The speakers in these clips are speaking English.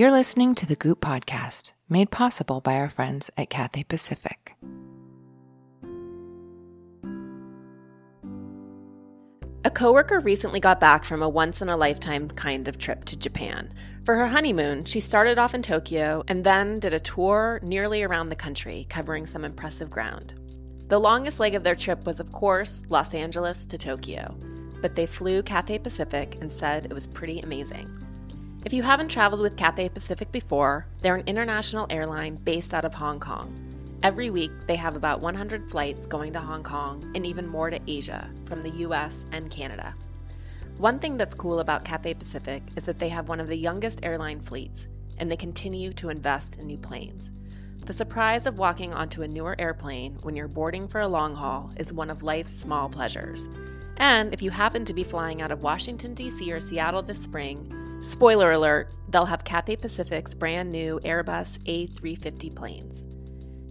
You're listening to the Goop Podcast, made possible by our friends at Cathay Pacific. A coworker recently got back from a once in a lifetime kind of trip to Japan. For her honeymoon, she started off in Tokyo and then did a tour nearly around the country, covering some impressive ground. The longest leg of their trip was, of course, Los Angeles to Tokyo, but they flew Cathay Pacific and said it was pretty amazing. If you haven't traveled with Cathay Pacific before, they're an international airline based out of Hong Kong. Every week, they have about 100 flights going to Hong Kong and even more to Asia from the US and Canada. One thing that's cool about Cathay Pacific is that they have one of the youngest airline fleets, and they continue to invest in new planes. The surprise of walking onto a newer airplane when you're boarding for a long haul is one of life's small pleasures. And if you happen to be flying out of Washington, D.C. or Seattle this spring, spoiler alert, they'll have Cathay Pacific's brand new Airbus A350 planes.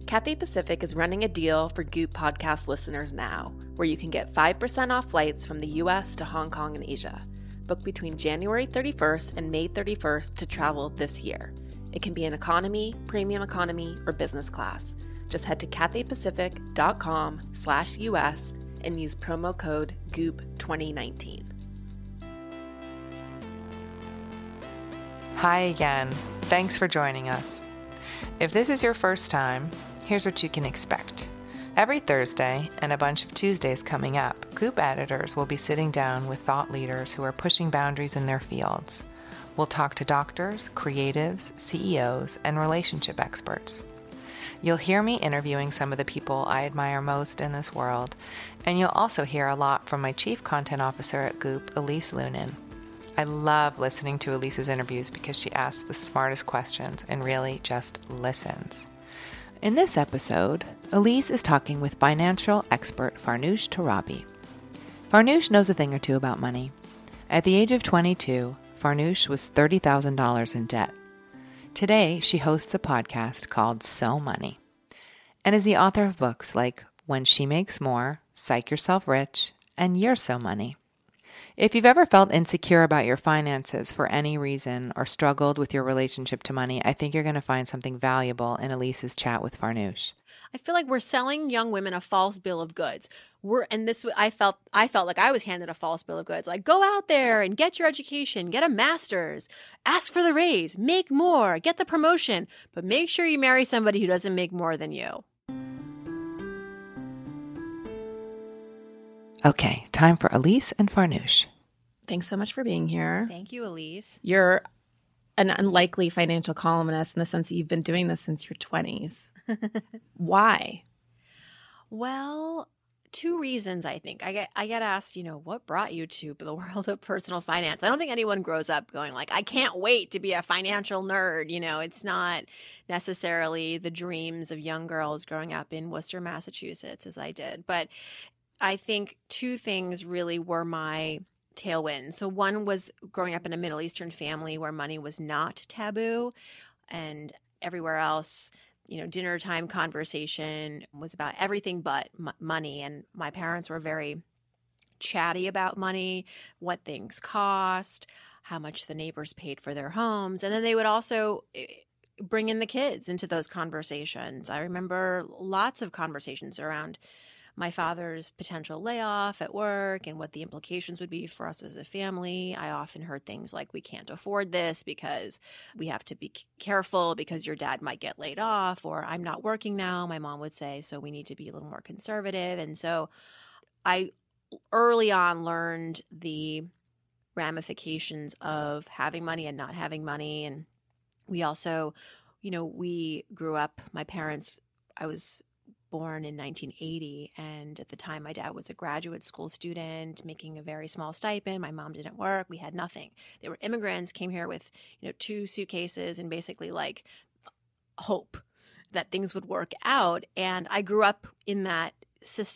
Cathay Pacific is running a deal for Goop podcast listeners now, where you can get 5% off flights from the US to Hong Kong and Asia. Book between January 31st and May 31st to travel this year. It can be an economy, premium economy, or business class. Just head to cathaypacific.com slash US and use promo code GOOP2019. Hi again. Thanks for joining us. If this is your first time, here's what you can expect. Every Thursday and a bunch of Tuesdays coming up, Goop editors will be sitting down with thought leaders who are pushing boundaries in their fields. We'll talk to doctors, creatives, CEOs, and relationship experts. You'll hear me interviewing some of the people I admire most in this world, and you'll also hear a lot from my chief content officer at Goop, Elise Loehnen. I love listening to Elise's interviews because she asks the smartest questions and really just listens. In this episode, Elise is talking with financial expert Farnoosh Torabi. Farnoosh knows a thing or two about money. At the age of 22, Farnoosh was $30,000 in debt. Today, she hosts a podcast called So Money and is the author of books like When She Makes More, Psych Yourself Rich, and You're So Money. If you've ever felt insecure about your finances for any reason or struggled with your relationship to money, I think you're going to find something valuable in Elise's chat with Farnoosh. I feel like we're selling young women a false bill of goods. We're and this I felt I felt like I was handed a false bill of goods. Like go out there and get your education, get a master's, ask for the raise, make more, get the promotion, but make sure you marry somebody who doesn't make more than you. Okay, time for Elise and Farnoosh. Thanks so much for being here. Thank you, Elise. You're an unlikely financial columnist in the sense that you've been doing this since your 20s. Why? Well, two reasons I think. I get I get asked, you know, what brought you to the world of personal finance? I don't think anyone grows up going like, I can't wait to be a financial nerd, you know. It's not necessarily the dreams of young girls growing up in Worcester, Massachusetts as I did. But I think two things really were my tailwind. So one was growing up in a Middle Eastern family where money was not taboo and everywhere else you know dinner time conversation was about everything but m- money. And my parents were very chatty about money what things cost how much the neighbors paid for their homes. And then they would also eh, bring in the kids into those conversations. I remember lots of conversations around my father's potential layoff at work and what the implications would be for us as a family. I often heard things like, we can't afford this because we have to be careful because your dad might get laid off, or I'm not working now, my mom would say, so we need to be a little more conservative. And so I early on learned the ramifications of having money and not having money. And we also, you know, we grew up, my parents, I was born in 1980 and at the time my dad was a graduate school student making a very small stipend. My mom didn't work. We had nothing. They were immigrants came here with you know two suitcases and basically like hope that things would work out. And i grew up in that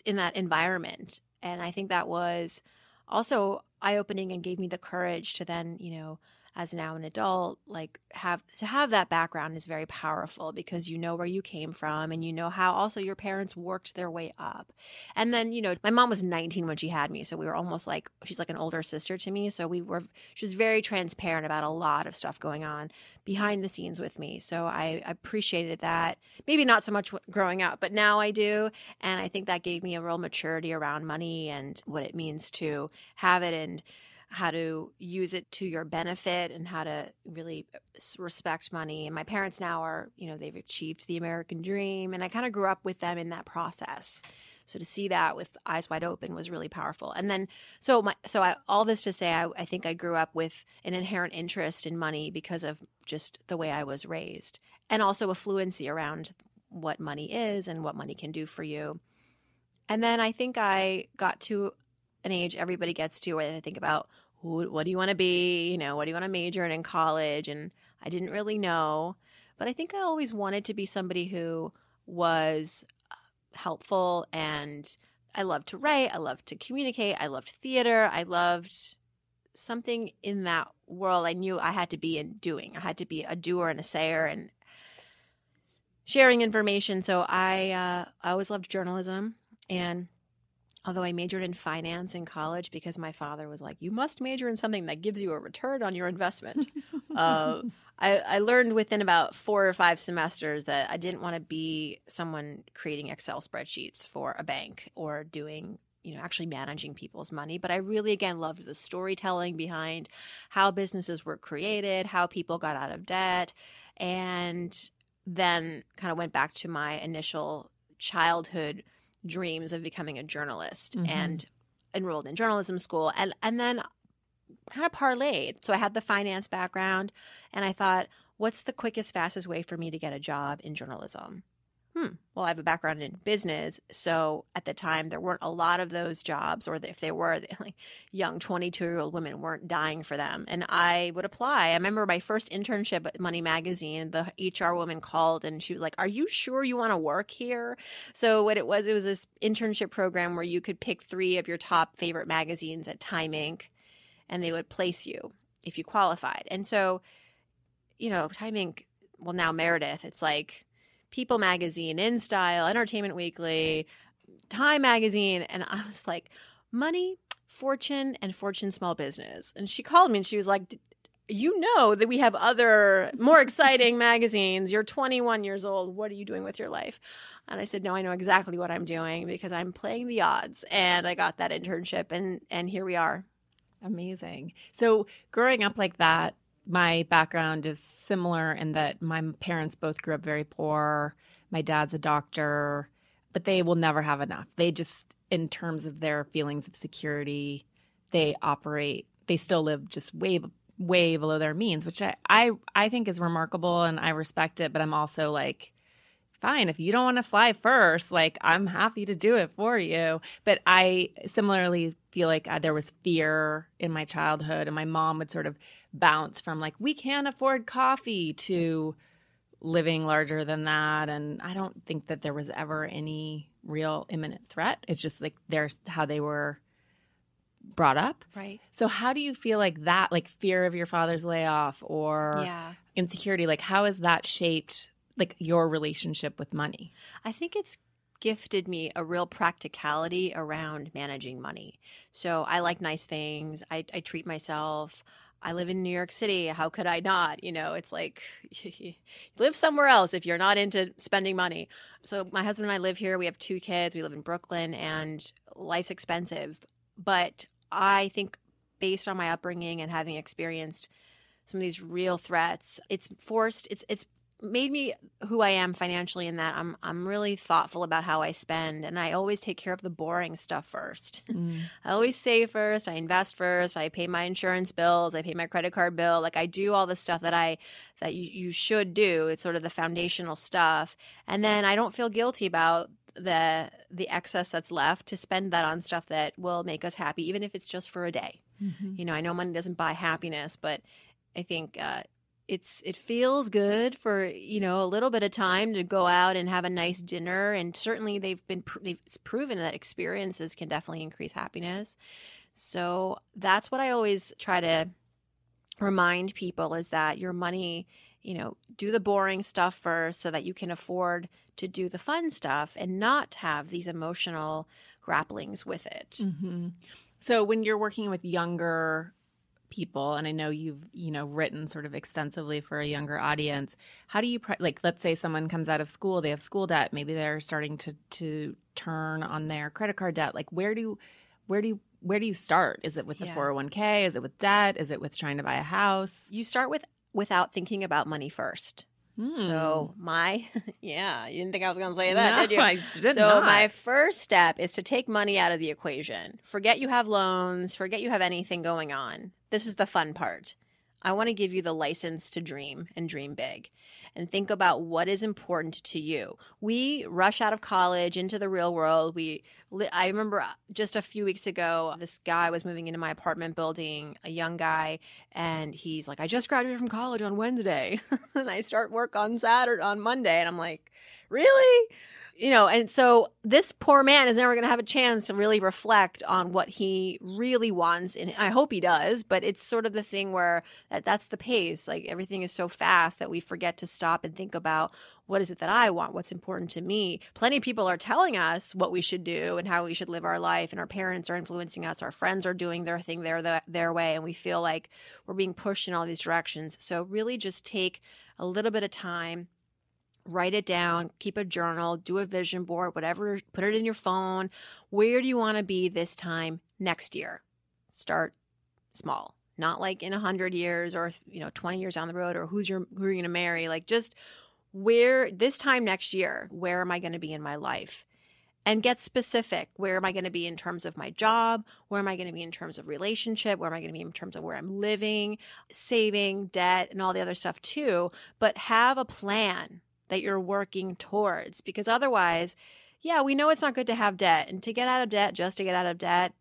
in that environment. And i think that was also eye opening and gave me the courage to then you know as now an adult, like have to have that background is very powerful because you know where you came from and you know how also your parents worked their way up. And then, you know, my mom was 19 when she had me, so we were almost like she's like an older sister to me, so we were she was very transparent about a lot of stuff going on behind the scenes with me. So I appreciated that. Maybe not so much growing up, but now I do, and I think that gave me a real maturity around money and what it means to have it and how to use it to your benefit and how to really uh, respect money. And my parents now are, you know, they've achieved the American dream. And I kind of grew up with them in that process. So to see that with eyes wide open was really powerful. And then, so my, so I, all this to say, I, I think I grew up with an inherent interest in money because of just the way I was raised and also a fluency around what money is and what money can do for you. And then I think I got to an age everybody gets to where they think about what do you want to be? You know, what do you want to major in in college? And I didn't really know, but I think I always wanted to be somebody who was uh, helpful and I loved to write, I loved to communicate, I loved theater, I loved something in that world I knew I had to be in doing. I had to be a doer and a sayer and sharing information. So I uh, I always loved journalism and although I majored in finance in college because my father was like, you must major in something that gives you a return on your investment. uh, I, I, learned within about four or five semesters that I didn't want to be someone creating Excel spreadsheets for a bank or doing, you know, actually managing people's money. But I really, again, loved the storytelling behind how businesses were created, how people got out of debt, and then kind of went back to my initial childhood dreams of becoming a journalist mm-hmm. and enrolled in journalism school and and then kind of parlayed. So I had the finance background and I thought, what's the quickest, fastest way for me to get a job in journalism? Hmm, well, I have a background in business. So at the time, there weren't a lot of those jobs, or if there were, like young 22 year old women weren't dying for them. And I would apply. I remember my first internship at Money Magazine, the HR woman called and she was like, Are you sure you want to work here? So what it was, it was this internship program where you could pick three of your top favorite magazines at Time Inc. and they would place you if you qualified. And so, you know, Time Inc., well, now Meredith, it's like, People Magazine, InStyle, Entertainment Weekly, Time Magazine. And I was like, money, fortune, and fortune small business. And she called me and she was like, you know that we have other more exciting magazines. You're 21 years old. What are you doing with your life? And I said, No, I know exactly what I'm doing because I'm playing the odds. And I got that internship and and here we are. Amazing. So growing up like that, my background is similar in that my parents both grew up very poor. My dad's a doctor, but they will never have enough. They just, in terms of their feelings of security, they operate, they still live just way, way below their means, which I, I, I think is remarkable and I respect it. But I'm also like, fine if you don't want to fly first like i'm happy to do it for you but i similarly feel like uh, there was fear in my childhood and my mom would sort of bounce from like we can't afford coffee to living larger than that and i don't think that there was ever any real imminent threat it's just like there's how they were brought up right so how do you feel like that like fear of your father's layoff or yeah. insecurity like how has that shaped like your relationship with money? I think it's gifted me a real practicality around managing money. So I like nice things. I, I treat myself. I live in New York City. How could I not? You know, it's like live somewhere else if you're not into spending money. So my husband and I live here. We have two kids. We live in Brooklyn and life's expensive. But I think based on my upbringing and having experienced some of these real threats, it's forced it's it's made me who I am financially in that I'm I'm really thoughtful about how I spend and I always take care of the boring stuff first. Mm. I always save first, I invest first, I pay my insurance bills, I pay my credit card bill, like I do all the stuff that I that you, you should do. It's sort of the foundational stuff. And then I don't feel guilty about the the excess that's left to spend that on stuff that will make us happy even if it's just for a day. Mm-hmm. You know, I know money doesn't buy happiness, but I think uh, it's it feels good for you know a little bit of time to go out and have a nice dinner and certainly they've been they've proven that experiences can definitely increase happiness so that's what i always try to remind people is that your money, you know, do the boring stuff first so that you can afford to do the fun stuff and not have these emotional grapplings with it. Mm-hmm. So when you're working with younger people and i know you've you know written sort of extensively for a younger audience. How do you like let's say someone comes out of school they have school debt maybe they're starting to to turn on their credit card debt. Like where do where do you where do you start? Is it with the yeah. 401k is it with debt? Is it with trying to buy a house? You start with without thinking about money first Mm. So my yeah, you didn't think I was going to say that, no, did you? I did so not. my first step is to take money out of the equation. Forget you have loans, forget you have anything going on. This is the fun part. I want to give you the license to dream and dream big and think about what is important to you. We rush out of college into the real world. We I remember uh, just a few weeks ago this guy was moving into my apartment building, a young guy, and he's like I just graduated from college on Wednesday and I start work on Saturday on Monday and I'm like, "Really?" You know, and so this poor man is never going to have a chance to really reflect on what he really wants. And I hope he does, but it's sort of the thing where that, that's the pace. Like everything is so fast that we forget to stop and think about what is it that I want? What's important to me? Plenty of people are telling us what we should do and how we should live our life, and our parents are influencing us. Our friends are doing their thing their, their, their way, and we feel like we're being pushed in all these directions. So, really, just take a little bit of time write it down, keep a journal, do a vision board, whatever, put it in your phone. Where do you want to be this time next year? Start small. Not like in 100 years or you know 20 years down the road or who's your who are you going to marry? Like just where this time next year, where am I going to be in my life? And get specific. Where am I going to be in terms of my job? Where am I going to be in terms of relationship? Where am I going to be in terms of where I'm living, saving, debt, and all the other stuff too? But have a plan that you're working towards because otherwise, yeah, we know it's not good to have debt and to get out of debt just to get out of debt.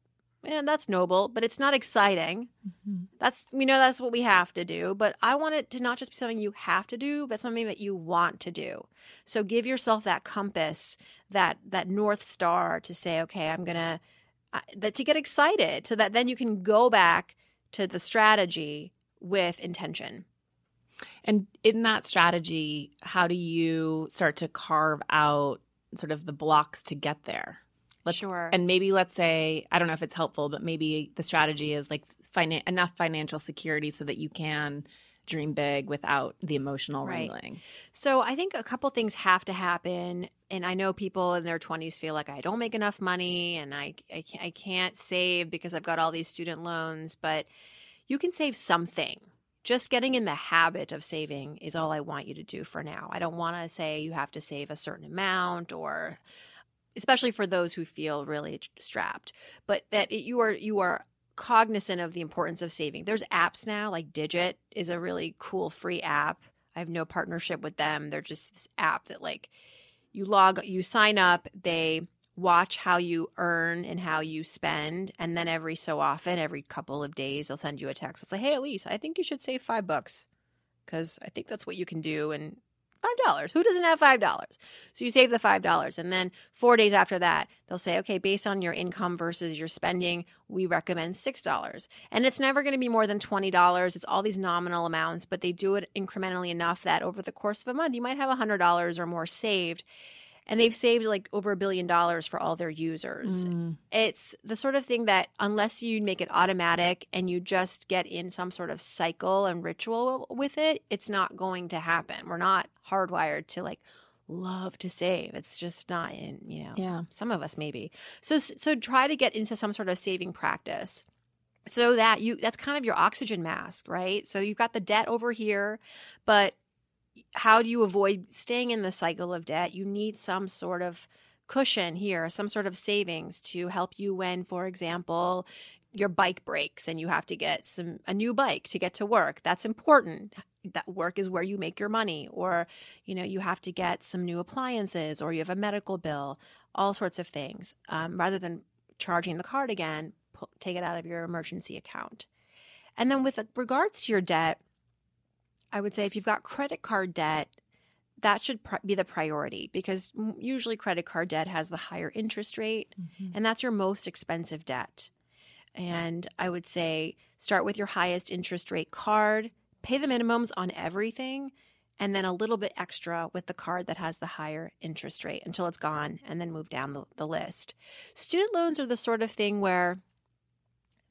And that's noble, but it's not exciting. Mm-hmm. That's we know that's what we have to do, but I want it to not just be something you have to do, but something that you want to do. So give yourself that compass, that that north star to say, okay, I'm gonna uh, that to get excited, so that then you can go back to the strategy with intention. And in that strategy, how do you start to carve out sort of the blocks to get there? Let's, sure. And maybe let's say, I don't know if it's helpful, but maybe the strategy is like finan- enough financial security so that you can dream big without the emotional right. wrangling. So I think a couple things have to happen. And I know people in their 20s feel like I don't make enough money and I, I, can't, I can't save because I've got all these student loans, but you can save something just getting in the habit of saving is all I want you to do for now. I don't want to say you have to save a certain amount or especially for those who feel really strapped, but that it, you are you are cognizant of the importance of saving. There's apps now like Digit is a really cool free app. I have no partnership with them. They're just this app that like you log you sign up, they watch how you earn and how you spend. And then every so often, every couple of days, they'll send you a text. It's like, hey, Elise, I think you should save five bucks because I think that's what you can do. And five dollars. Who doesn't have five dollars? So you save the five dollars, and then four days after that, they'll say, okay, based on your income versus your spending, we recommend six dollars. And it's never going to be more than twenty dollars. It's all these nominal amounts, but they do it incrementally enough that over the course of a month, you might have a hundred dollars or more saved and they've saved like over a billion dollars for all their users. Mm. It's the sort of thing that unless you make it automatic and you just get in some sort of cycle and ritual with it, it's not going to happen. We're not hardwired to like love to save. It's just not in, you know. Yeah. Some of us maybe. So so try to get into some sort of saving practice so that you that's kind of your oxygen mask right so you've got the debt over here but how do you avoid staying in the cycle of debt? You need some sort of cushion here, some sort of savings to help you when, for example, your bike breaks and you have to get some a new bike to get to work. That's important. That work is where you make your money or you know you have to get some new appliances or you have a medical bill all sorts of things um, rather than charging the card again take it out of your emergency account and then with regards to your debt I would say if you've got credit card debt, that should pr- be the priority because usually credit card debt has the higher interest rate mm-hmm. and that's your most expensive debt. And I would say start with your highest interest rate card, pay the minimums on everything, and then a little bit extra with the card that has the higher interest rate until it's gone, and then move down the, the list. Student loans are the sort of thing where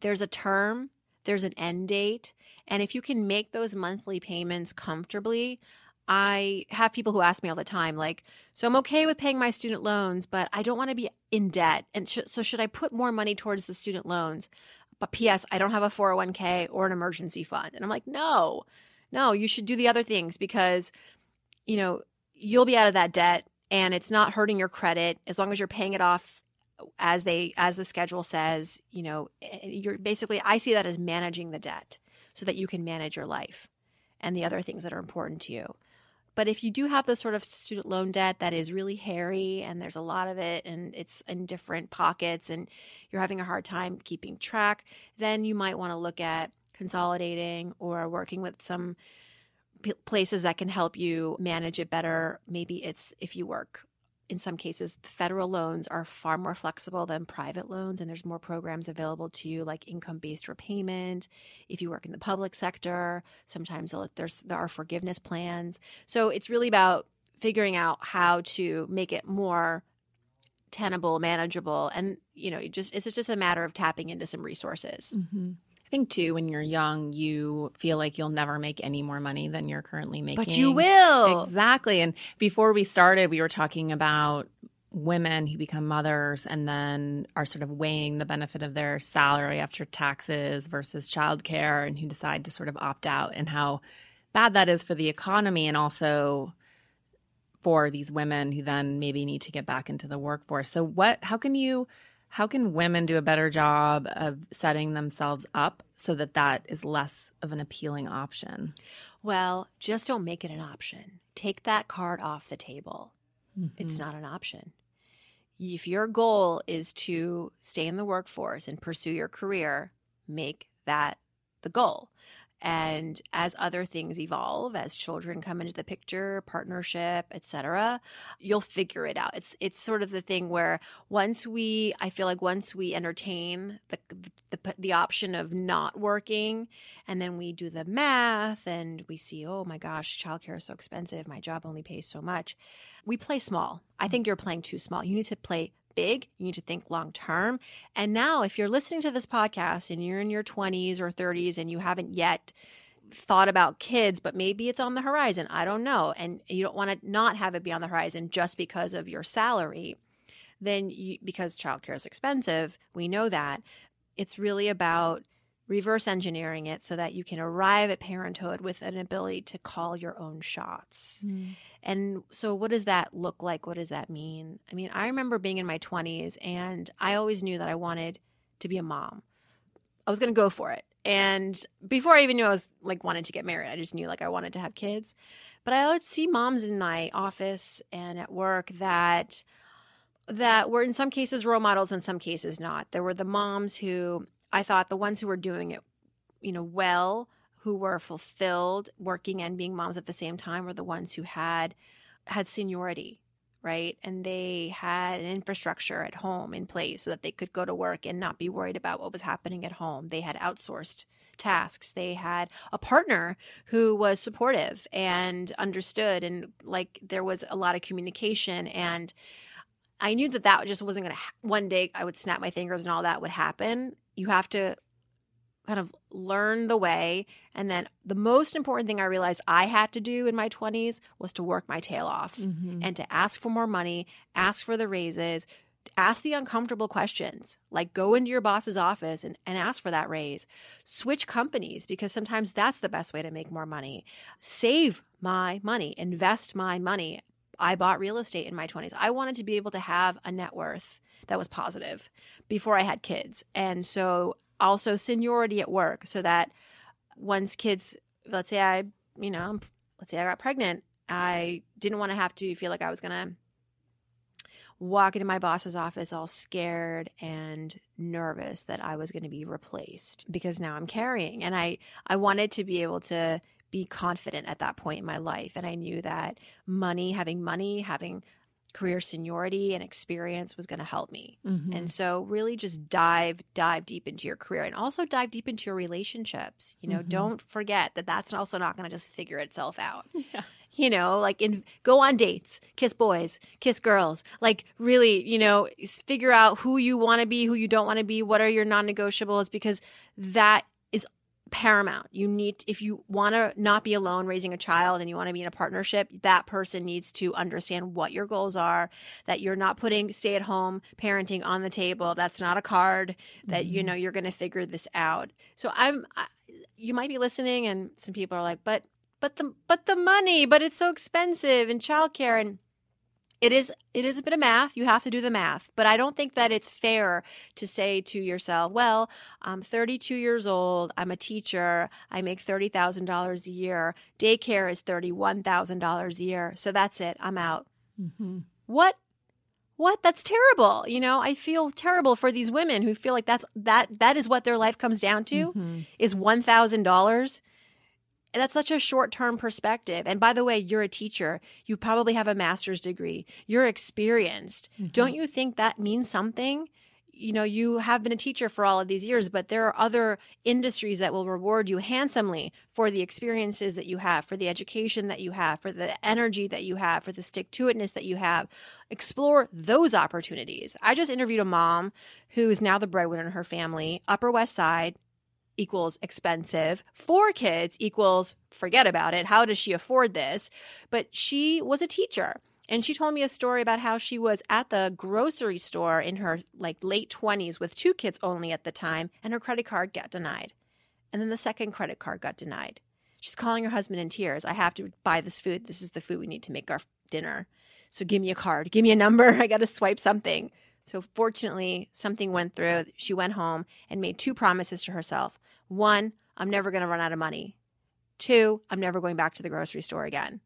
there's a term, there's an end date, and if you can make those monthly payments comfortably, I have people who ask me all the time, like, so I'm okay with paying my student loans, but I don't want to be in debt. And sh- so, should I put more money towards the student loans? But P.S., I don't have a 401k or an emergency fund. And I'm like, no, no, you should do the other things because, you know, you'll be out of that debt and it's not hurting your credit as long as you're paying it off as they as the schedule says you know you're basically i see that as managing the debt so that you can manage your life and the other things that are important to you but if you do have the sort of student loan debt that is really hairy and there's a lot of it and it's in different pockets and you're having a hard time keeping track, then you might want to look at consolidating or working with some places that can help you manage it better. Maybe it's if you work in some cases, federal loans are far more flexible than private loans, and there's more programs available to you, like income-based repayment. If you work in the public sector, sometimes there's there are forgiveness plans. So it's really about figuring out how to make it more tenable, manageable, and you know, just it's just a matter of tapping into some resources. Mm-hmm think too when you're young you feel like you'll never make any more money than you're currently making but you will exactly and before we started we were talking about women who become mothers and then are sort of weighing the benefit of their salary after taxes versus childcare and who decide to sort of opt out and how bad that is for the economy and also for these women who then maybe need to get back into the workforce. So what how can you how can women do a better job of setting themselves up so that that is less of an appealing option? Well, just don't make it an option. Take that card off the table. Mm-hmm. It's not an option. If your goal is to stay in the workforce and pursue your career, make that the goal. And as other things evolve, as children come into the picture, partnership, etc., you'll figure it out. It's it's sort of the thing where once we, I feel like once we entertain the the, the option of not working, and then we do the math, and we see, oh my gosh, childcare is so expensive. My job only pays so much. We play small. I mm. think you're playing too small. You need to play big. You need to think long term. And now, if you're listening to this podcast and you're in your 20s or 30s and you haven't yet thought about kids, but maybe it's on the horizon, I don't know, and you don't want to not have it be on the horizon just because of your salary, then you, because childcare is expensive, we know that. It's really about reverse engineering it so that you can arrive at parenthood with an ability to call your own shots. Mm. And so, what does that look like? What does that mean? I mean, I remember being in my 20s and I always knew that I wanted to be a mom. I was going to go for it. And before I even knew I was like wanted to get married, I just knew like I wanted to have kids. But I would see moms in my office and at work that that were in some cases role models in some cases not. There were the moms who I thought the ones who were doing it, you know, well who were fulfilled working and being moms at the same time were the ones who had had seniority right? And they had an infrastructure at home in place so that they could go to work and not be worried about what was happening at home. They had outsourced tasks. They had a partner who was supportive and understood and like there was a lot of communication. And I knew that that just wasn't going to ha- one day I would snap my fingers and all that would happen. You have to kind of learn the way. And then the most important thing I realized I had to do in my 20s was to work my tail off mm-hmm. and to ask for more money, ask for the raises, ask the uncomfortable questions. Like go into your boss's office and, and ask for that raise. Switch companies because sometimes that's the best way to make more money. Save my money, invest my money. I bought real estate in my 20s. I wanted to be able to have a net worth that was positive before I had kids. And so also seniority at work so that once kids, let's say I, you know, let's say I got pregnant, I didn't want to have to feel like I was going to walk into my boss's office all scared and nervous that I was going to be replaced because now I'm carrying and I I wanted to be able to be confident at that point in my life and I knew that money having money having career seniority and experience was going to help me. Mhm. And so really just dive dive deep into your career and also dive deep into your relationships. You know, Mhm. don't forget that that's also not going to just figure itself out. Yeah. You know, like in go on dates, kiss boys, kiss girls. Like really, you know, figure out who you want to be, who you don't want to be, what are your non-negotiables because that paramount. You need if you want to not be alone raising a child and you want to be in a partnership, that person needs to understand what your goals are, that you're not putting stay at home parenting on the table. That's not a card that you Mhm. know you're going to figure this out. So I'm I, you might be listening and some people are like, "But but the but the money, but it's so expensive and childcare and it is it is a bit of math. You have to do the math. But I don't think that it's fair to say to yourself, well, I'm 32 years old, I'm a teacher, I make $30,000 a year, daycare is $31,000 a year. So that's it. I'm out. Mhm. What what that's terrible you know i feel terrible for these women who feel like that's that that is what their life comes down to Mhm. is $1000 that's such a short-term perspective. And by the way you're a teacher. You probably have a master's degree. You're experienced. Mm-hmm. Don't you think that means something? You know you have been a teacher for all of these years but there are other industries that will reward you handsomely for the experiences that you have for the education that you have for the energy that you have for the stick-to-itness that you have. Explore those opportunities. I just interviewed a mom who is now the breadwinner in her family upper west side equals expensive. Four kids equals forget about it. How does she afford this? But she was a teacher. And she told me a story about how she was at the grocery store in her like late 20s with two kids only at the time and her credit card got denied. And then the second credit card got denied. She's calling her husband in tears. I have to buy this food. This is the food we need to make our dinner. So give me a card. Give me a number. I got to swipe something. So fortunately, something went through. She went home and made two promises to herself. One, I'm never going to run out of money. Two, I'm never going back to the grocery store again.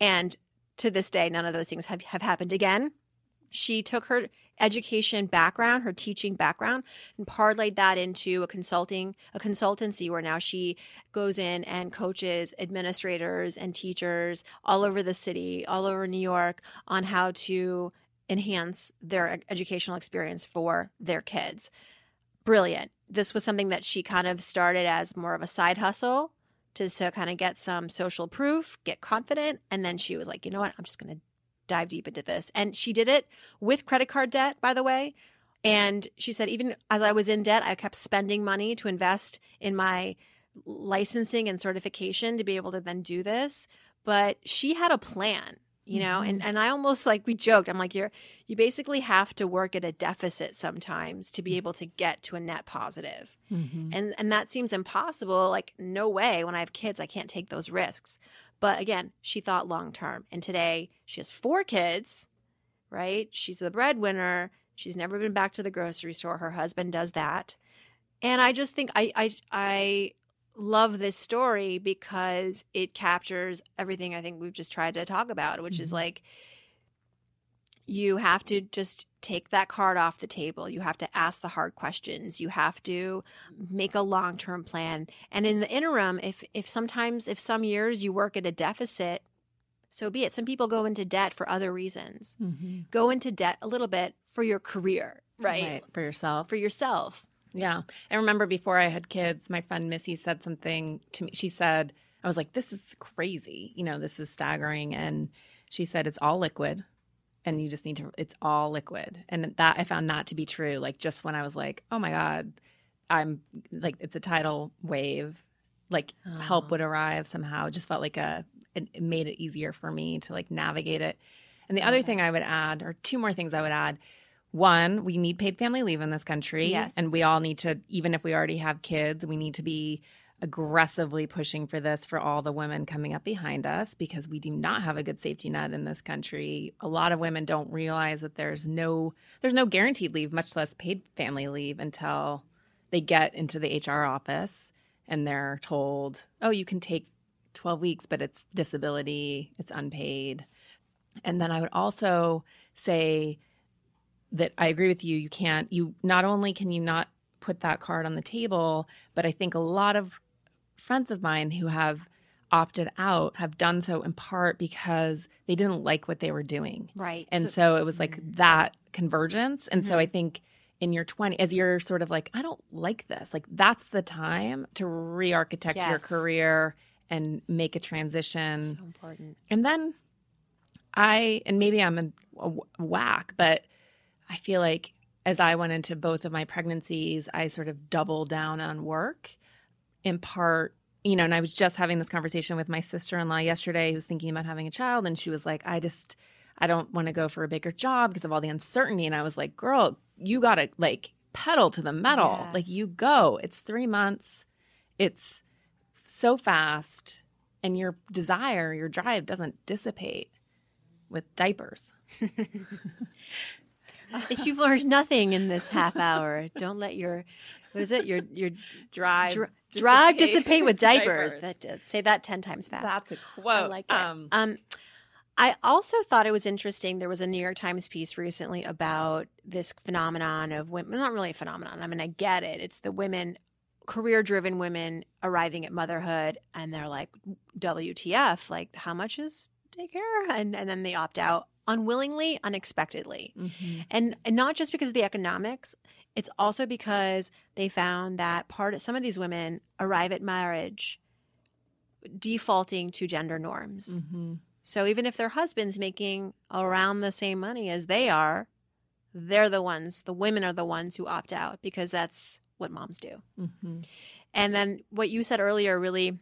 And to this day, none of those things have, have happened again. She took her education background, her teaching background, and parlayed that into a consulting, a consultancy where now she goes in and coaches administrators and teachers all over the city, all over New York on how to enhance their educational experience for their kids. Brilliant. This was something that she kind of started as more of a side hustle to, to kind of get some social proof, get confident. And then she was like, you know what? I'm just going to dive deep into this. And she did it with credit card debt, by the way. And she said, even as I was in debt, I kept spending money to invest in my licensing and certification to be able to then do this. But she had a plan, you know, and, and I almost like we joked, I'm like, you're you basically have to work at a deficit sometimes to be able to get to a net positive. Mhm. And and that seems impossible. Like, no way. When I have kids, I can't take those risks. But again, she thought long term. And today she has four kids, right? She's the breadwinner. She's never been back to the grocery store. Her husband does that. And I just think I I I love this story because it captures everything I think we've just tried to talk about, which is Mhm. like you have to just take that card off the table. You have to ask the hard questions. You have to make a long-term plan. And in the interim, if if sometimes if some years you work at a deficit, so be it. Some people go into debt for other reasons. Mhm. Go into debt a little bit for your career, right? right for yourself For yourself. Yeah. I remember before I had kids, my friend Missy said something to me. She said, I was like, this is crazy. You know, this is staggering. And she said, it's all liquid and you just need to, it's all liquid. And that I found that to be true. Like, just when I was like, oh my God, I'm like, it's a tidal wave, like, help Oh. would arrive somehow. It just felt like a, it, it made it easier for me to like navigate it. And the other Okay. thing I would add, or two more things I would add, one, we need paid family leave in this country. Yes. And we all need to, even if we already have kids, we need to be aggressively pushing for this for all the women coming up behind us because we do not have a good safety net in this country. A lot of women don't realize that there's no there's no guaranteed leave, much less paid family leave until they get into the HR office and they're told, "Oh, you can take 12 weeks, but it's disability, it's unpaid." And then I would also say that I agree with you. You can't, you not only can you not put that card on the table, but I think a lot of friends of mine who have opted out have done so in part because they didn't like what they were doing. Right. And so, so it was like mm-hmm. that convergence. And mm-hmm. so I think in your 20 as you're sort of like I don't like this. Like that's the time to re-architect yes. your career and make a transition. So important. And then I and maybe I'm a, a whack, but I feel like as I went into both of my pregnancies, I sort of doubled down on work in part you know, and I was just having this conversation with my sister in law yesterday who's thinking about having a child. And she was like, I just, I don't want to go for a bigger job because of all the uncertainty. And I was like, girl, you got to like pedal to the metal. Yes. Like, you go. It's three months, it's so fast. And your desire, your drive doesn't dissipate with diapers. if you've learned nothing in this half hour, don't let your what is it? Your your drive dr- drive dissipate with diapers. diapers. That uh, say that ten times fast. That's a quote. I like it. Um, um, I also thought it was interesting. There was a New York Times piece recently about this phenomenon of women. Not really a phenomenon. I mean, I get it. It's the women, career-driven women arriving at motherhood, and they're like, "WTF? Like, how much is daycare?" And and then they opt out unwillingly, unexpectedly, mm-hmm. and and not just because of the economics. It's also because they found that part of some of these women arrive at marriage defaulting to gender norms. Mm-hmm. So even if their husband's making around the same money as they are, they're the ones, the women are the ones who opt out because that's what moms do. Mm-hmm. And then what you said earlier really,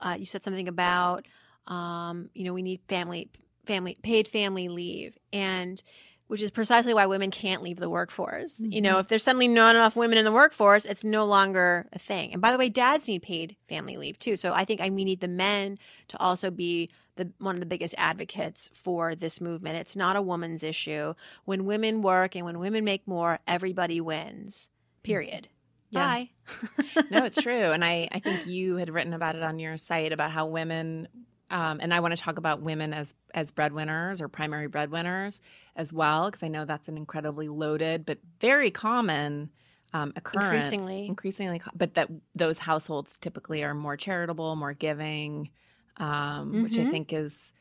uh, you said something about, um, you know, we need family, family, paid family leave. And which is precisely why women can't leave the workforce. Mm-hmm. You know, mm-hmm. if there's suddenly not enough women in the workforce, it's no longer a thing. And by the way, dads need paid family leave too. So I think I, we need the men to also be the, one of the biggest advocates for this movement. It's not a woman's issue. When women work and when women make more, everybody wins. Period. Yeah. Bye. no, it's true. And I, I think you had written about it on your site about how women um, and I want to talk about women as as breadwinners or primary breadwinners as well, because I know that's an incredibly loaded but very common um, occurrence. Increasingly, increasingly, but that those households typically are more charitable, more giving, um, mm-hmm. which I mm-hmm. think is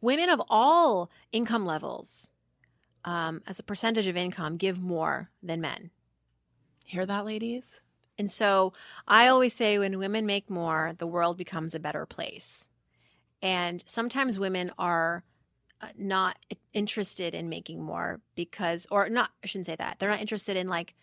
women of all income levels, um, as a percentage of income, give more than men. Hear that, ladies? And so I always say when women make more, the world becomes a better place. And sometimes women are uh, not interested in making more because, or not, I shouldn't say that. They're not interested in like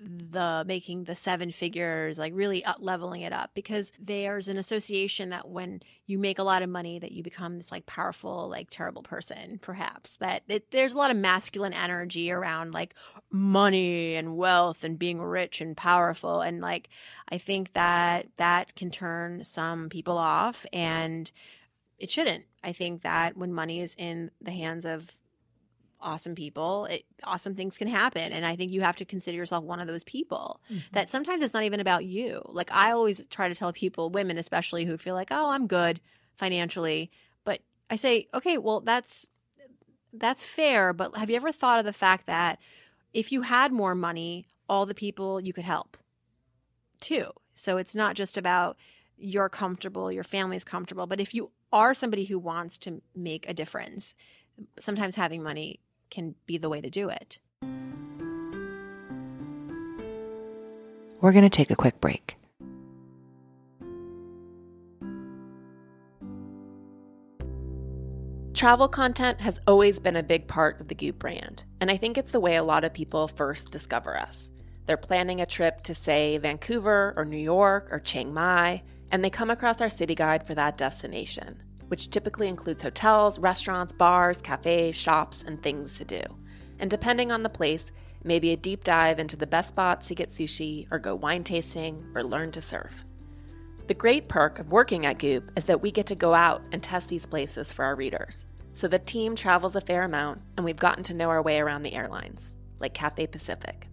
the making the seven figures, like really up leveling it up because there's an association that when you make a lot of money that you become this like powerful, like terrible person, perhaps that it, there's a lot of masculine energy around like money and wealth and being rich and powerful. And like, I think that that can turn some people off and it shouldn't. I think that when money is in the hands of awesome people, it, awesome things can happen. And I think you have to consider yourself one of those people mm-hmm. that sometimes it's not even about you. Like I always try to tell people, women especially, who feel like, oh, I'm good financially. But I say, okay, well, that's that's fair. But have you ever thought of the fact that if you had more money, all the people you could help too? So it's not just about you're comfortable, your family's comfortable, but if you are somebody who wants to make a difference, sometimes having money can be the way to do it. We're going to take a quick break. Travel content has always been a big part of the Goop brand, and I think it's the way a lot of people first discover us. They're planning a trip to, say, Vancouver or New York or Chiang Mai, and they come across our city guide for that destination which typically includes hotels, restaurants, bars, cafes, shops, and things to do. And depending on the place, maybe a deep dive into the best spots to get sushi, or go wine tasting, or learn to surf. The great perk of working at Goop is that we get to go out and test these places for our readers. So the team travels a fair amount, and we've gotten to know our way around the airlines, like Cathay Pacific.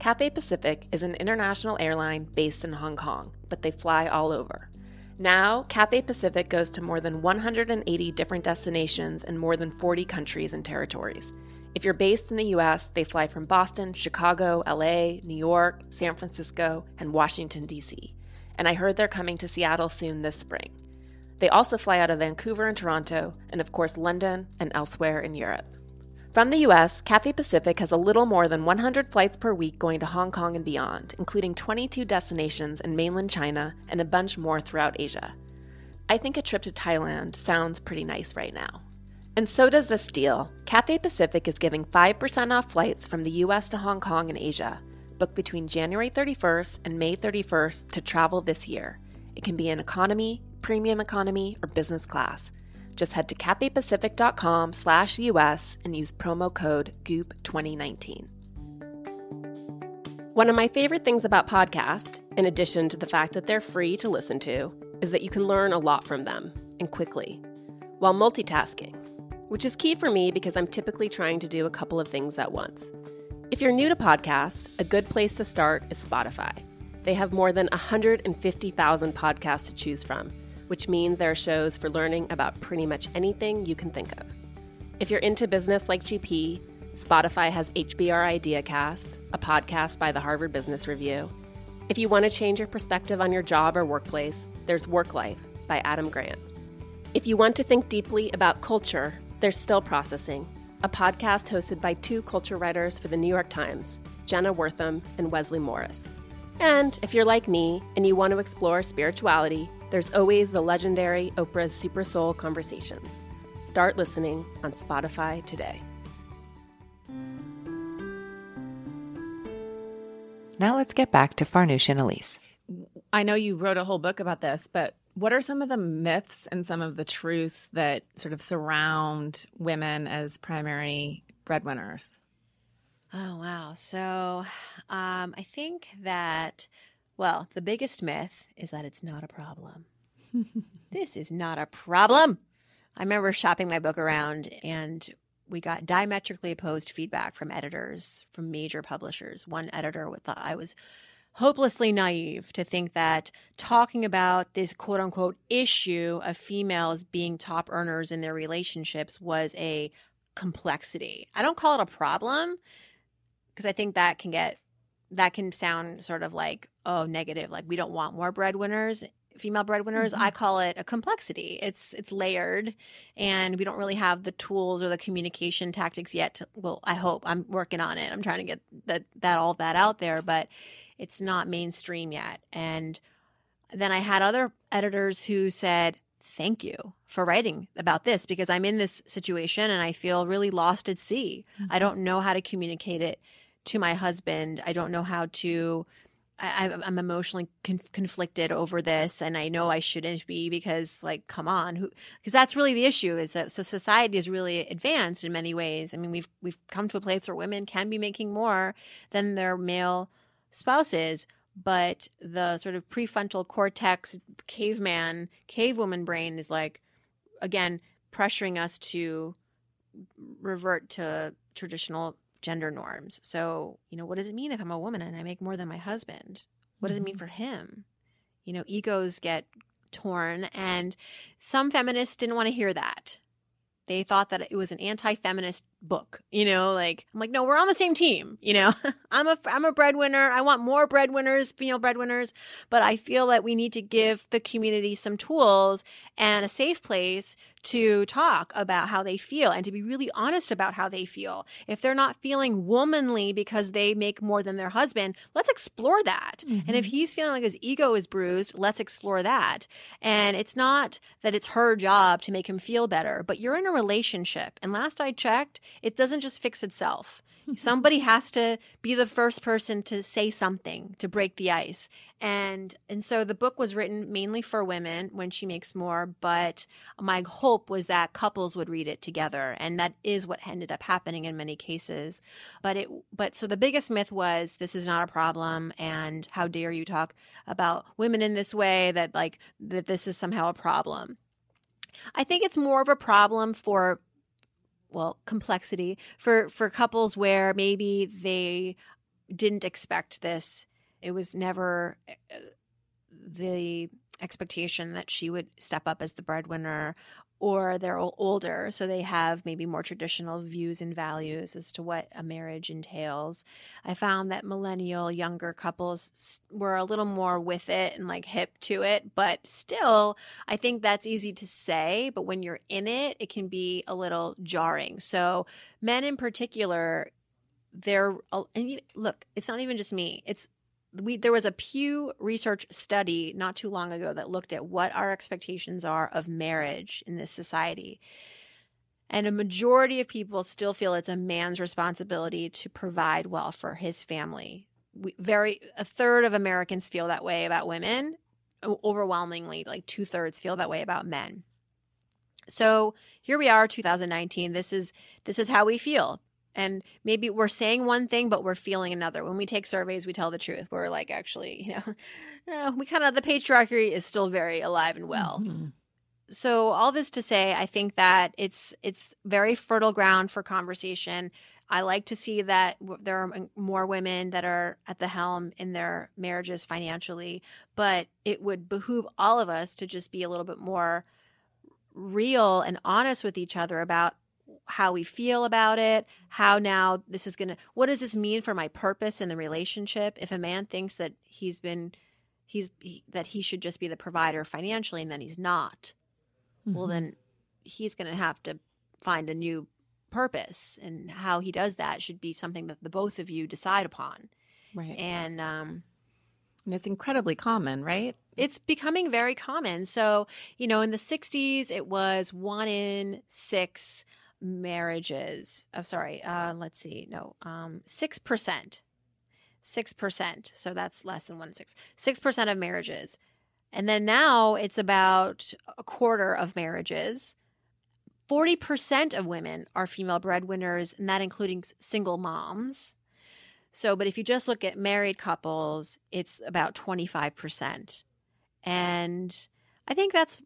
Cathay Pacific is an international airline based in Hong Kong, but they fly all over. Now, Cathay Pacific goes to more than 180 different destinations in more than 40 countries and territories. If you're based in the US, they fly from Boston, Chicago, LA, New York, San Francisco, and Washington, D.C. and I heard they're coming to Seattle soon this spring. They also fly out of Vancouver and Toronto, and of course, London and elsewhere in Europe. From the US, Cathay Pacific has a little more than 100 flights per week going to Hong Kong and beyond, including 22 destinations in mainland China and a bunch more throughout Asia. I think a trip to Thailand sounds pretty nice right now. And so does this deal. Cathay Pacific is giving 5% off flights from the US to Hong Kong and Asia. Book between January 31st and May 31st to travel this year. It can be in economy, premium economy, or business class. Just head to cathaypacific.com slash US and use promo code GOOP2019. One of my favorite things about podcasts, in addition to the fact that they're free to listen to, is that you can learn a lot from them and quickly while multitasking which is key for me because I'm typically trying to do a couple of things at once. If you're new to podcasts, a good place to start is Spotify. They have more than 150,000 podcasts to choose from, which means there are shows for learning about pretty much anything you can think of. If you're into business like GP, Spotify has HBR IdeaCast, a podcast by the Harvard Business Review. If you want to change your perspective on your job or workplace, there's Work Life by Adam Grant. If you want to think deeply about culture, there's Still Processing, a podcast hosted by two culture writers for the New York Times, Jenna Wortham and Wesley Morris. And if you're like me and you want to explore spirituality, there's always the legendary Oprah's Super Soul Conversations. Start listening on Spotify today. Now let's get back to Farnoosh and Elise. I know you wrote a whole book about this, but what are some of the myths and some of the truths that sort of surround women as primary breadwinners? Oh, wow. So um, I think that, well, the biggest myth is that it's not a problem. this is not a problem. I remember shopping my book around and we got diametrically opposed feedback from editors from major publishers. One editor would thought I was hopelessly naive to think that talking about this quote unquote issue of females being top earners in their relationships was a complexity. I don't call it a problem because I think that can get that can sound sort of like oh negative like we don't want more breadwinners female breadwinners mm-hmm. i call it a complexity it's it's layered and we don't really have the tools or the communication tactics yet to, well i hope i'm working on it i'm trying to get that that all that out there but it's not mainstream yet. And then I had other editors who said, Thank you for writing about this because I'm in this situation and I feel really lost at sea. Mm-hmm. I don't know how to communicate it to my husband. I don't know how to. I, am emotionally con- conflicted over this, and I know I shouldn't be because, like, come on, because that's really the issue. Is that so? Society is really advanced in many ways. I mean, we've we've come to a place where women can be making more than their male spouses, but the sort of prefrontal cortex caveman, cavewoman brain is like, again, pressuring us to revert to traditional gender norms. So, you know, what does it mean if I'm a woman and I make more than my husband? What does it mean mm-hmm. for him? You know, egos get torn, and some feminists didn't want to hear that. They thought that it was an anti feminist book you know like i'm like no we're on the same team you know? I'm a i'm a breadwinner. I want more breadwinners female breadwinners but i feel that we need to give the community some tools and a safe place to talk about how they feel and to be really honest about how they feel. If they're not feeling womanly because they make more than their husband let's explore that. Mm-hmm. and if mm-hmm. he's feeling like his ego is bruised let's explore that. And it's not that it's her job to make him feel better but you're in a relationship. And last i checked it doesn't just fix itself. Somebody has to be the first person to say something to break the ice. And and so the book was written mainly for women when she makes more, but my hope was that couples would read it together and that is what ended up happening in many cases. But it but so the biggest myth was this is not a problem and how dare you talk about women in this way that like that this is somehow a problem. I think it's more of a problem for well complexity for for couples where maybe they didn't expect this. It was never uh, the expectation that she would step up as the breadwinner or they're older, so they have maybe more traditional views and values as to what a marriage entails. I found that millennial younger couples were a little more with it and like hip to it, but still, I think that's easy to say, but when you're in it, it can be a little jarring. So, men in particular, they're oh, and look, it's not even just me. It's we there was a Pew Research study not too long ago that looked at what our expectations are of marriage in this society. And a majority of people still feel it's a man's responsibility to provide well for his family. We, very a third of Americans feel that way about women. Overwhelmingly, like two thirds feel that way about men. So here we are, 2019. This is this is how we feel and maybe we're saying one thing but we're feeling another. When we take surveys we tell the truth. We're like actually you know uh, we kind of the patriarchy is still very alive and well. Mm-hmm. so all this to say i think that it's it's very fertile ground for conversation. I like to see that there are more women that are at the helm in their marriages financially but it would behoove all of us to just be a little bit more real and honest with each other about how we feel about it, how now this is going to what does this mean for my purpose in the relationship? If a man thinks that he's been he's he, that he should just be the provider financially and then he's not. Mm-hmm. Well then he's going to have to find a new purpose and how he does that should be something that the both of you decide upon. Right. And um and it's incredibly common, right? It's becoming very common. So, you know, in the 60s, it was one in six marriages. I'm oh, sorry. Uh, let's see. No, um, six percent. Six percent. So that's less than one in six. Six percent of marriages, and then now it's about a quarter of marriages. Forty percent of women are female breadwinners, and that including single moms. So, but if you just look at married couples, it's about twenty five percent, and I think that's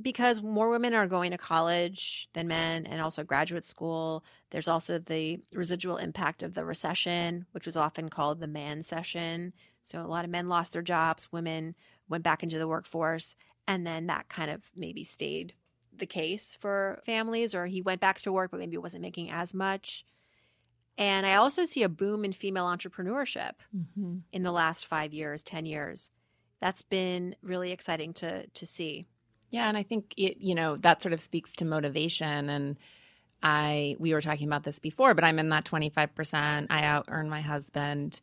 because more women are going to college than men and also graduate school. There's also the residual impact of the recession, which was often called the mancession. So a lot of men lost their jobs, women went back into the workforce, and then that kind of maybe stayed the case for families, or he went back to work, but maybe wasn't making as much. And I also see a boom in female entrepreneurship mm-hmm. in the last five years, 10 years. That's been really exciting to, to see. Yeah, and I think it, you know, that sort of speaks to motivation and I we were talking about this before, but I'm in that 25%. I out earn my husband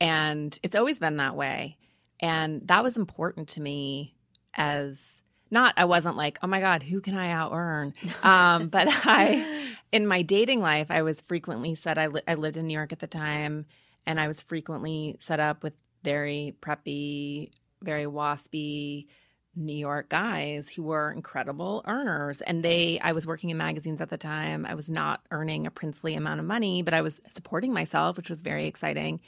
and it's always been that way. And that was important to me as not I wasn't like, "Oh my god, who can I out earn?" Um, but I in my dating life, I was frequently said I, li- I lived in New York at the time and I was frequently set up with very preppy, very waspy New York guys who were incredible earners. And they, I was working in magazines at the time. I was not earning a princely amount of money, but I was supporting myself, which was very exciting.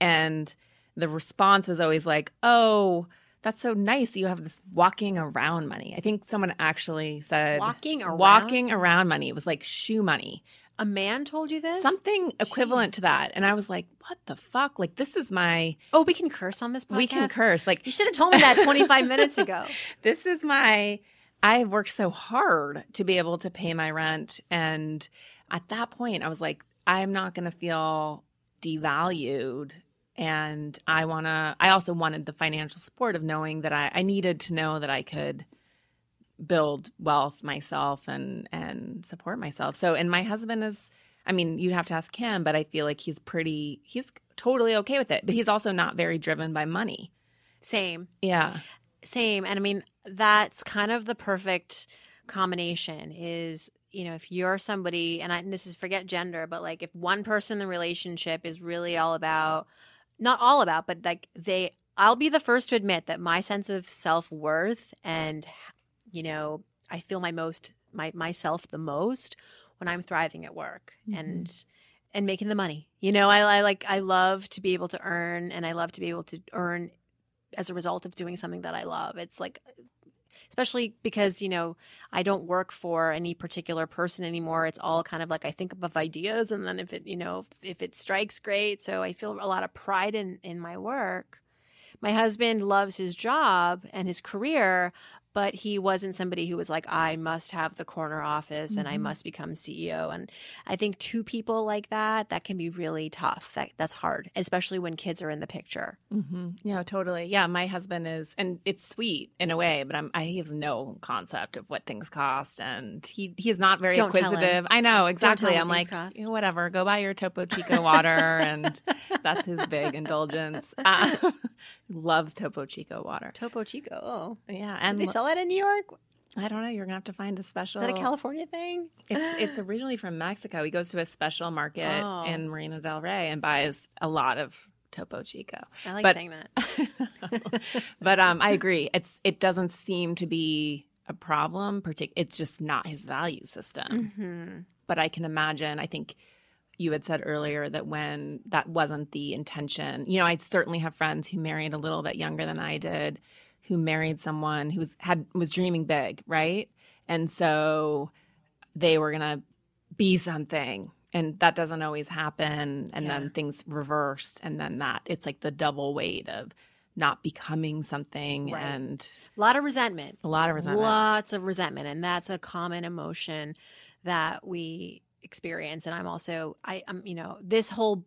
And the response was always like, oh, that's so nice. You have this walking around money. I think someone actually said walking around walking around money. It was like shoe money. A man told you this? Something equivalent to that. And I was like, what the fuck? Like, this is my. Oh, we can curse on this podcast? We can curse. Like, you should have told me that 25 minutes ago. This is my. I worked so hard to be able to pay my rent. And at that point, I was like, I'm not going to feel devalued. And I want to, I also wanted the financial support of knowing that I, I needed to know that I could build wealth myself and and support myself. So and my husband is I mean, you'd have to ask him, but I feel like he's pretty he's totally okay with it. But he's also not very driven by money. Same. Yeah. Same. And I mean, that's kind of the perfect combination is you know if you're somebody and, I, and this is forget gender but like if one person in the relationship is really all about not all about but like they I'll be the first to admit that my sense of self-worth and you know, I feel my most my myself the most when I'm thriving at work mm-hmm. and and making the money. You know, I, I like I love to be able to earn and I love to be able to earn as a result of doing something that I love. It's like especially because you know i don't work for any particular person anymore it's all kind of like i think of ideas and then if it you know if it strikes great so i feel a lot of pride in in my work my husband loves his job and his career, but he wasn't somebody who was like, I must have the corner office and I Mhm. must become CEO. And I think two people like that, that can be really tough. That that's hard, especially when kids are in the picture. Mm-hmm. Yeah, totally. Yeah, my husband is, and it's sweet in a way, but I'm, I, he has no concept of what things cost, and he he is not very Don't acquisitive. I know exactly. I'm like, you know, whatever. Go buy your Topo Chico water, and that's his big indulgence. Uh, loves Topo Chico water. Topo Chico. Oh, Yeah, and sell that in New York. I don't know. You're gonna have to find a special. Is that a California thing? It's it's originally from Mexico. He goes to a special market Oh. in Marina Del Rey and buys a lot of Topo Chico. I like But- saying that. but um, I agree. It's it doesn't seem to be a problem. Partic- it's just not his value system. hmm But I can imagine. I think you had said earlier that when that wasn't the intention. You know, I certainly have friends who married a little bit younger than I did, who married someone who was had was dreaming big, right? And so they were gonna be something. And that doesn't always happen. And Yeah. then things reversed. And then that it's like the double weight of not becoming something Right. and A lot of resentment. a lot of resentment. Lots of resentment, and that's a common emotion that we experience. And I'm also, I, I'm, you know, this whole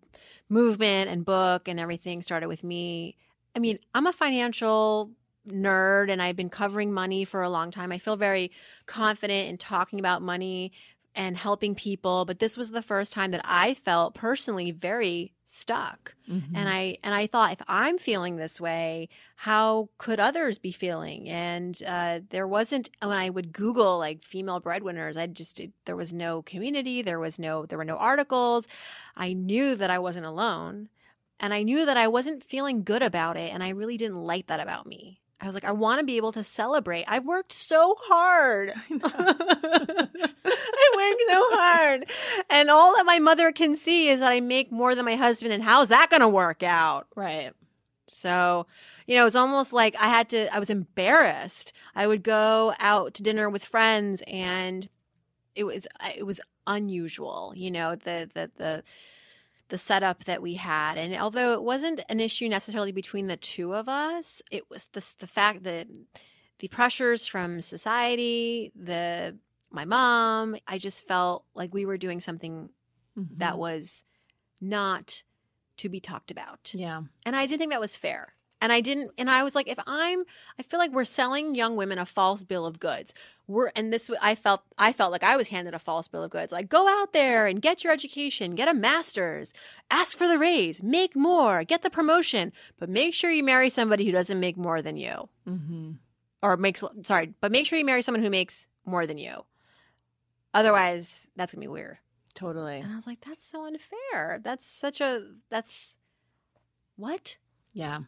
movement and book and everything started with me. I mean, I'm a financial nerd, and I've been covering money for a long time. I feel very confident in talking about money and helping people, but this was the first time that I felt personally very stuck Mhm. and i and i thought if i'm feeling this way how could others be feeling and uh, there wasn't when i would google like female breadwinners i just it, there was no community there was no there were no articles i knew that i wasn't alone and i knew that i wasn't feeling good about it and i really didn't like that about me i was like i want to be able to celebrate i've worked so hard I work so hard. And all that my mother can see is that I make more than my husband. And how's that going to work out? right. So, you know, it's almost like I had to, I was embarrassed. I would go out to dinner with friends and it was, it was unusual, you know, the, the, the, the setup that we had. And although it wasn't an issue necessarily between the two of us, it was the, the fact that the pressures from society, the, my mom, I just felt like we were doing something Mhm. that was not to be talked about. yeah. And I didn't think that was fair. And I didn't and I was like if I'm I feel like we're selling young women a false bill of goods. We're and this I felt I felt like I was handed a false bill of goods. Like go out there and get your education, get a masters, ask for the raise, make more, get the promotion, but make sure you marry somebody who doesn't make more than you Mm-hmm. or makes sorry, but make sure you marry someone who makes more than you. Otherwise, that's to be weird. Totally. And I was like, that's so unfair. That's such a that's what? Yeah.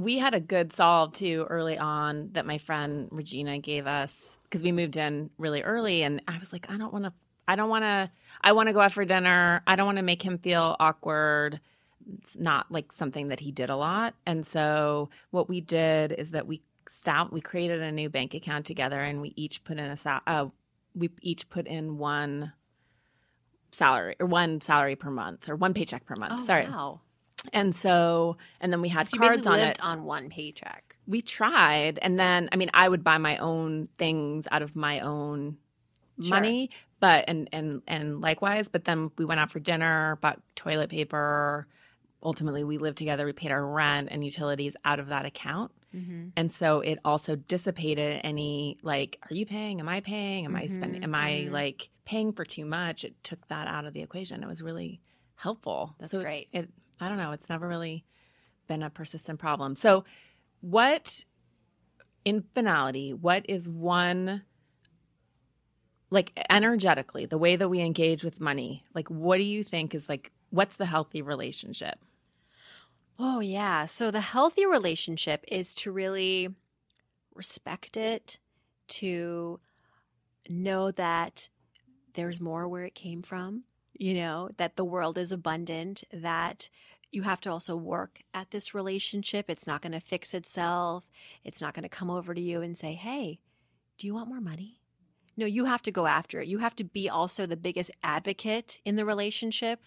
We had a good solve too early on that my friend Regina gave us because we moved in really early and I was like, I don't want to, I don't want to, I want to go out for dinner. I don't want to make him feel awkward. It's not like something that he did a lot. And so what we did is that we stopped. we created a new bank account together and we each put in a, sal- uh, we each put in one salary or one salary per month or one paycheck per month. Sorry. Oh, wow. And so, and then we had So cards on it. on one paycheck. We tried, and then I mean, I would buy my own things out of my own Sure. money, but and and and likewise. But then we went out for dinner, bought toilet paper. Ultimately, we lived together. We paid our rent and utilities out of that account, Mm-hmm. and so it also dissipated any like, are you paying? Am I paying? Am I spending? Mhm, Am I mhm. like paying for too much? It took that out of the equation. It was really helpful. That's So great. It, I don't know. It's never really been a persistent problem. So, what in finality, what is one like energetically, the way that we engage with money, like what do you think is like what's the healthy relationship? Oh, yeah. So the healthy relationship is to really respect it, to know that there's more where it came from, you know, that the world is abundant, that you have to also work at this relationship. It's not going to fix itself. It's not going to come over to you and say, hey, do you want more money? No, you have to go after it. You have to be also the biggest advocate in the relationship.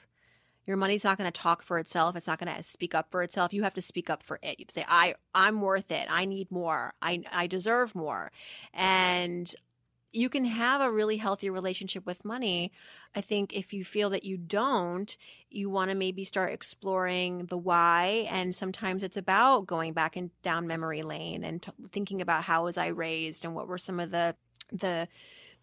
Your money's not going to talk for itself. It's not going to speak up for itself. You have to speak up for it. You say, "I I'm worth it. I need more. I I deserve more." And you can have a really healthy relationship with money. I think if you feel that you don't, you want to maybe start exploring the why. And sometimes it's about going back and down memory lane and t- thinking about how was I raised and what were some of the the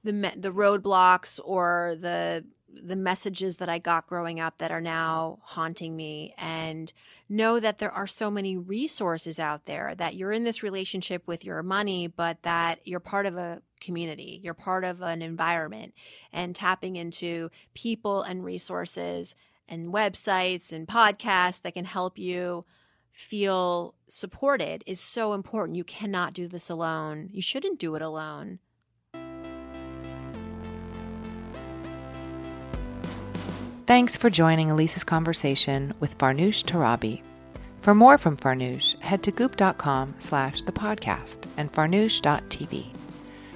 the the roadblocks or the the messages that I got growing up that are now haunting me and know that there are so many resources out there that you're in this relationship with your money but that you're part of a community you're part of an environment and tapping into people and resources and websites and podcasts that can help you feel supported is so important you cannot do this alone you shouldn't do it alone Thanks for joining Elise's conversation with Farnoosh Torabi. For more from Farnoosh, head to goop.com slash the podcast and farnoosh.tv.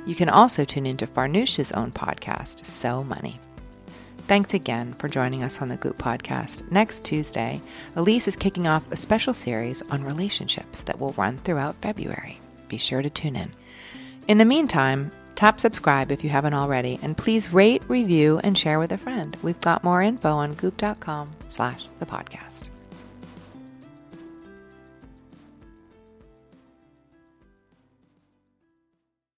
You can also tune into Farnoosh's own podcast, So Money. Thanks again for joining us on the Goop podcast. Next Tuesday, Elise is kicking off a special series on relationships that will run throughout February. Be sure to tune in. In the meantime, Tap subscribe if you haven't already, and please rate, review, and share with a friend. We've got more info on goop.com slash the podcast.